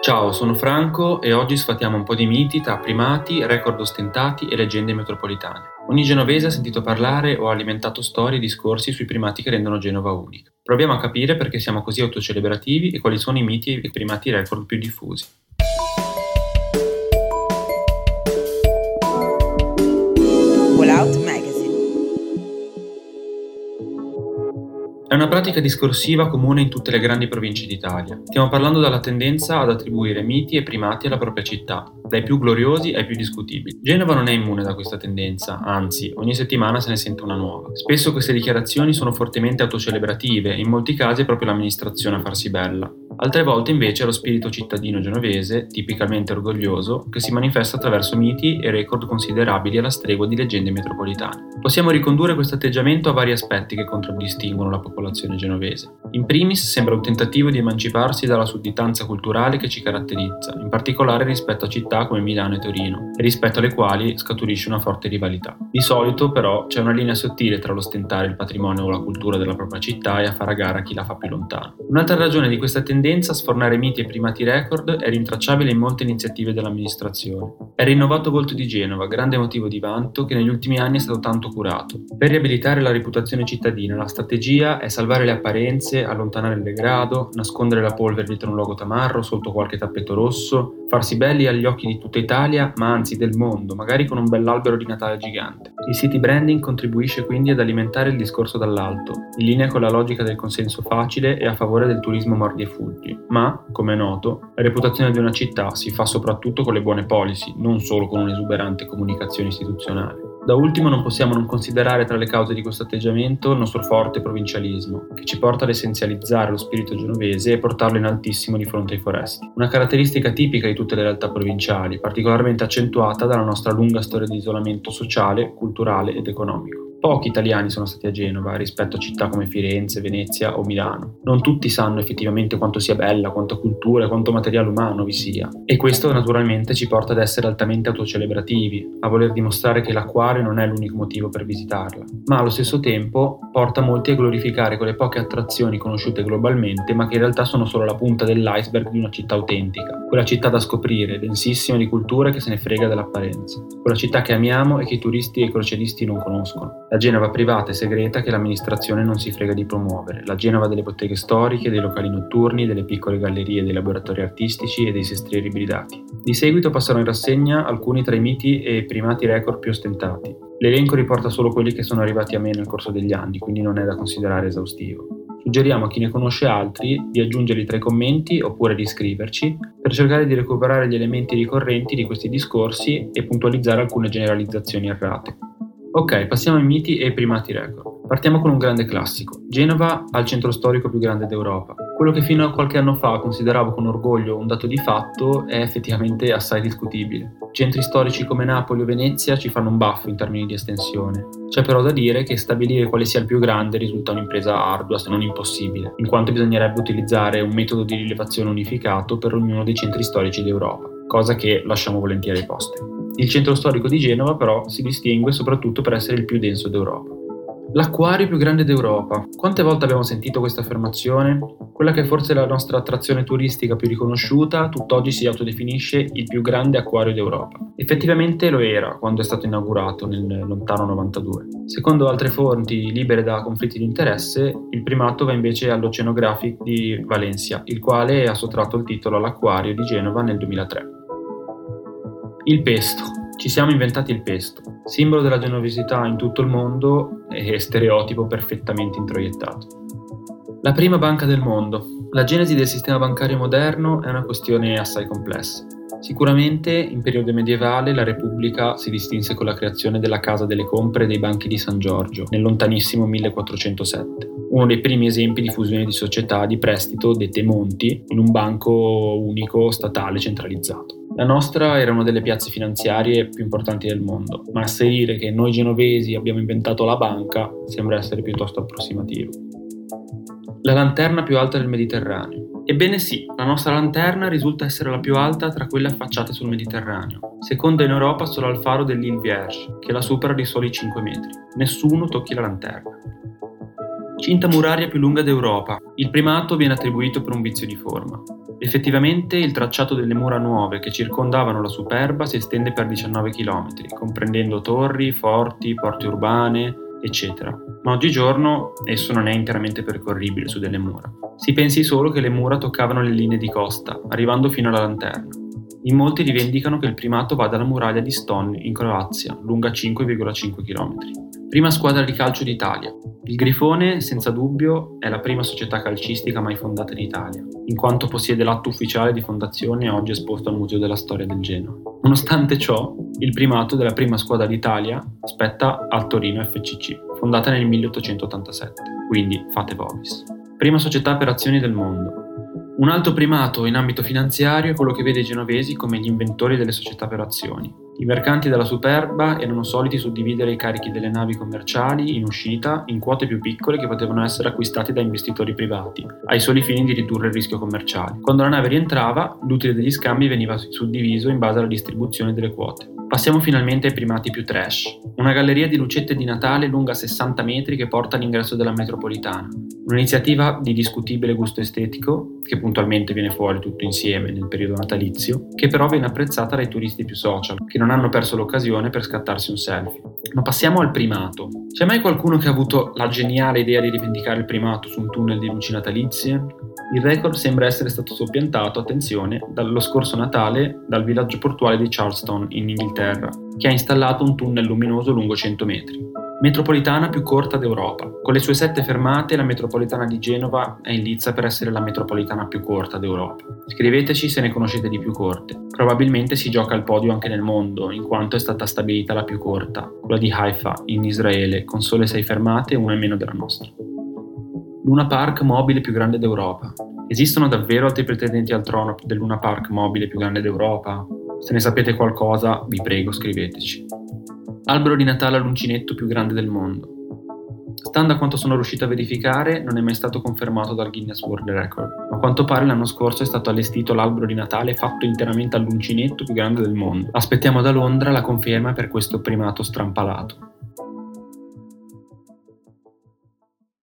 Ciao, sono Franco e oggi sfatiamo un po' di miti tra primati, record ostentati e leggende metropolitane. Ogni genovese ha sentito parlare o ha alimentato storie e discorsi sui primati che rendono Genova unica. Proviamo a capire perché siamo così autocelebrativi e quali sono i miti e i primati record più diffusi. È una pratica discorsiva comune in tutte le grandi province d'Italia. Stiamo parlando della tendenza ad attribuire miti e primati alla propria città, dai più gloriosi ai più discutibili. Genova non è immune da questa tendenza, anzi, ogni settimana se ne sente una nuova. Spesso queste dichiarazioni sono fortemente autocelebrative e in molti casi è proprio l'amministrazione a farsi bella. Altre volte invece è lo spirito cittadino genovese, tipicamente orgoglioso, che si manifesta attraverso miti e record considerabili alla stregua di leggende metropolitane. Possiamo ricondurre questo atteggiamento a vari aspetti che contraddistinguono la popolazione genovese. In primis sembra un tentativo di emanciparsi dalla sudditanza culturale che ci caratterizza, in particolare rispetto a città come Milano e Torino, e rispetto alle quali scaturisce una forte rivalità. Di solito però c'è una linea sottile tra l'ostentare il patrimonio o la cultura della propria città e a fare a gara chi la fa più lontano. Un'altra ragione di questa tendenza a sfornare miti e primati record è rintracciabile in molte iniziative dell'amministrazione. È il rinnovato volto di Genova, grande motivo di vanto che negli ultimi anni è stato tanto curato. Per riabilitare la reputazione cittadina, la strategia è salvare le apparenze, allontanare il degrado, nascondere la polvere dietro un logo tamarro, sotto qualche tappeto rosso, farsi belli agli occhi di tutta Italia, ma anzi del mondo, magari con un bell'albero di Natale gigante. Il city branding contribuisce quindi ad alimentare il discorso dall'alto, in linea con la logica del consenso facile e a favore del turismo mordi e fuggi ma, come è noto, la reputazione di una città si fa soprattutto con le buone policy, non solo con un'esuberante comunicazione istituzionale. Da ultimo non possiamo non considerare tra le cause di questo atteggiamento il nostro forte provincialismo, che ci porta ad essenzializzare lo spirito genovese e portarlo in altissimo di fronte ai foresti. Una caratteristica tipica di tutte le realtà provinciali, particolarmente accentuata dalla nostra lunga storia di isolamento sociale, culturale ed economico. Pochi italiani sono stati a Genova rispetto a città come Firenze, Venezia o Milano. Non tutti sanno effettivamente quanto sia bella, quanta cultura e quanto materiale umano vi sia. E questo naturalmente ci porta ad essere altamente autocelebrativi, a voler dimostrare che l'acquario non è l'unico motivo per visitarla, ma allo stesso tempo porta molti a glorificare quelle poche attrazioni conosciute globalmente, ma che in realtà sono solo la punta dell'iceberg di una città autentica, quella città da scoprire, densissima di culture che se ne frega dell'apparenza, quella città che amiamo e che i turisti e i croceristi non conoscono la Genova privata e segreta che l'amministrazione non si frega di promuovere, la Genova delle botteghe storiche, dei locali notturni, delle piccole gallerie, dei laboratori artistici e dei sestrieri ibridati. Di seguito passerò in rassegna alcuni tra i miti e primati record più ostentati. L'elenco riporta solo quelli che sono arrivati a me nel corso degli anni, quindi non è da considerare esaustivo. Suggeriamo a chi ne conosce altri di aggiungerli tra i commenti oppure di iscriverci per cercare di recuperare gli elementi ricorrenti di questi discorsi e puntualizzare alcune generalizzazioni errate. Ok, passiamo ai miti e ai primati record. Partiamo con un grande classico. Genova ha il centro storico più grande d'Europa. Quello che fino a qualche anno fa consideravo con orgoglio un dato di fatto è effettivamente assai discutibile. Centri storici come Napoli o Venezia ci fanno un baffo in termini di estensione. C'è però da dire che stabilire quale sia il più grande risulta un'impresa ardua se non impossibile, in quanto bisognerebbe utilizzare un metodo di rilevazione unificato per ognuno dei centri storici d'Europa, cosa che lasciamo volentieri ai posteri. Il centro storico di Genova però si distingue soprattutto per essere il più denso d'Europa. L'acquario più grande d'Europa. Quante volte abbiamo sentito questa affermazione? Quella che è forse la nostra attrazione turistica più riconosciuta, tutt'oggi si autodefinisce il più grande acquario d'Europa. Effettivamente lo era quando è stato inaugurato nel lontano 92. Secondo altre fonti libere da conflitti di interesse, il primato va invece all'Oceanographic di Valencia, il quale ha sottratto il titolo all'acquario di Genova nel 2003. Il pesto. Ci siamo inventati il pesto, simbolo della genovesità in tutto il mondo e stereotipo perfettamente introiettato. La prima banca del mondo. La genesi del sistema bancario moderno è una questione assai complessa. Sicuramente in periodo medievale la Repubblica si distinse con la creazione della Casa delle Compre dei Banchi di San Giorgio nel lontanissimo 1407, uno dei primi esempi di fusione di società di prestito dette Monti in un banco unico statale centralizzato. La nostra era una delle piazze finanziarie più importanti del mondo, ma asserire che noi genovesi abbiamo inventato la banca sembra essere piuttosto approssimativo. La lanterna più alta del Mediterraneo. Ebbene sì, la nostra lanterna risulta essere la più alta tra quelle affacciate sul Mediterraneo, seconda in Europa solo al faro dell'Île Vierge, che la supera di soli 5 metri. Nessuno tocchi la lanterna. Cinta muraria più lunga d'Europa. Il primato viene attribuito per un vizio di forma. Effettivamente il tracciato delle mura nuove che circondavano la Superba si estende per 19 km, comprendendo torri, forti, porte urbane, eccetera. Ma oggigiorno esso non è interamente percorribile su delle mura. Si pensi solo che le mura toccavano le linee di costa, arrivando fino alla lanterna. In molti rivendicano che il primato va dalla muraglia di Ston in Croazia, lunga 5,5 km. Prima squadra di calcio d'Italia. Il Grifone, senza dubbio, è la prima società calcistica mai fondata in Italia, in quanto possiede l'atto ufficiale di fondazione oggi esposto al Museo della Storia del Genoa. Nonostante ciò, il primato della prima squadra d'Italia spetta al Torino FCC, fondata nel 1887, quindi fate Vovis. Prima società per azioni del mondo. Un alto primato in ambito finanziario è quello che vede i genovesi come gli inventori delle società per azioni. I mercanti della Superba erano soliti suddividere i carichi delle navi commerciali in uscita in quote più piccole che potevano essere acquistate da investitori privati, ai soli fini di ridurre il rischio commerciale. Quando la nave rientrava, l'utile degli scambi veniva suddiviso in base alla distribuzione delle quote. Passiamo finalmente ai primati più trash. Una galleria di lucette di Natale lunga 60 metri che porta all'ingresso della metropolitana. Un'iniziativa di discutibile gusto estetico, che puntualmente viene fuori tutto insieme nel periodo natalizio, che però viene apprezzata dai turisti più social, che non hanno perso l'occasione per scattarsi un selfie. Ma passiamo al primato. C'è mai qualcuno che ha avuto la geniale idea di rivendicare il primato su un tunnel di luci natalizie? Il record sembra essere stato soppiantato, attenzione, dallo scorso Natale dal villaggio portuale di Charleston in Inghilterra, che ha installato un tunnel luminoso lungo 100 metri. Metropolitana più corta d'Europa. Con le sue sette fermate, la metropolitana di Genova è in lizza per essere la metropolitana più corta d'Europa. Scriveteci se ne conoscete di più corte. Probabilmente si gioca al podio anche nel mondo, in quanto è stata stabilita la più corta, quella di Haifa, in Israele, con sole sei fermate, una in meno della nostra. Luna Park mobile più grande d'Europa. Esistono davvero altri pretendenti al trono del Luna Park mobile più grande d'Europa? Se ne sapete qualcosa, vi prego scriveteci. Albero di Natale all'uncinetto più grande del mondo. Stando a quanto sono riuscito a verificare, non è mai stato confermato dal Guinness World Record, ma a quanto pare l'anno scorso è stato allestito l'albero di Natale fatto interamente all'uncinetto più grande del mondo. Aspettiamo da Londra la conferma per questo primato strampalato.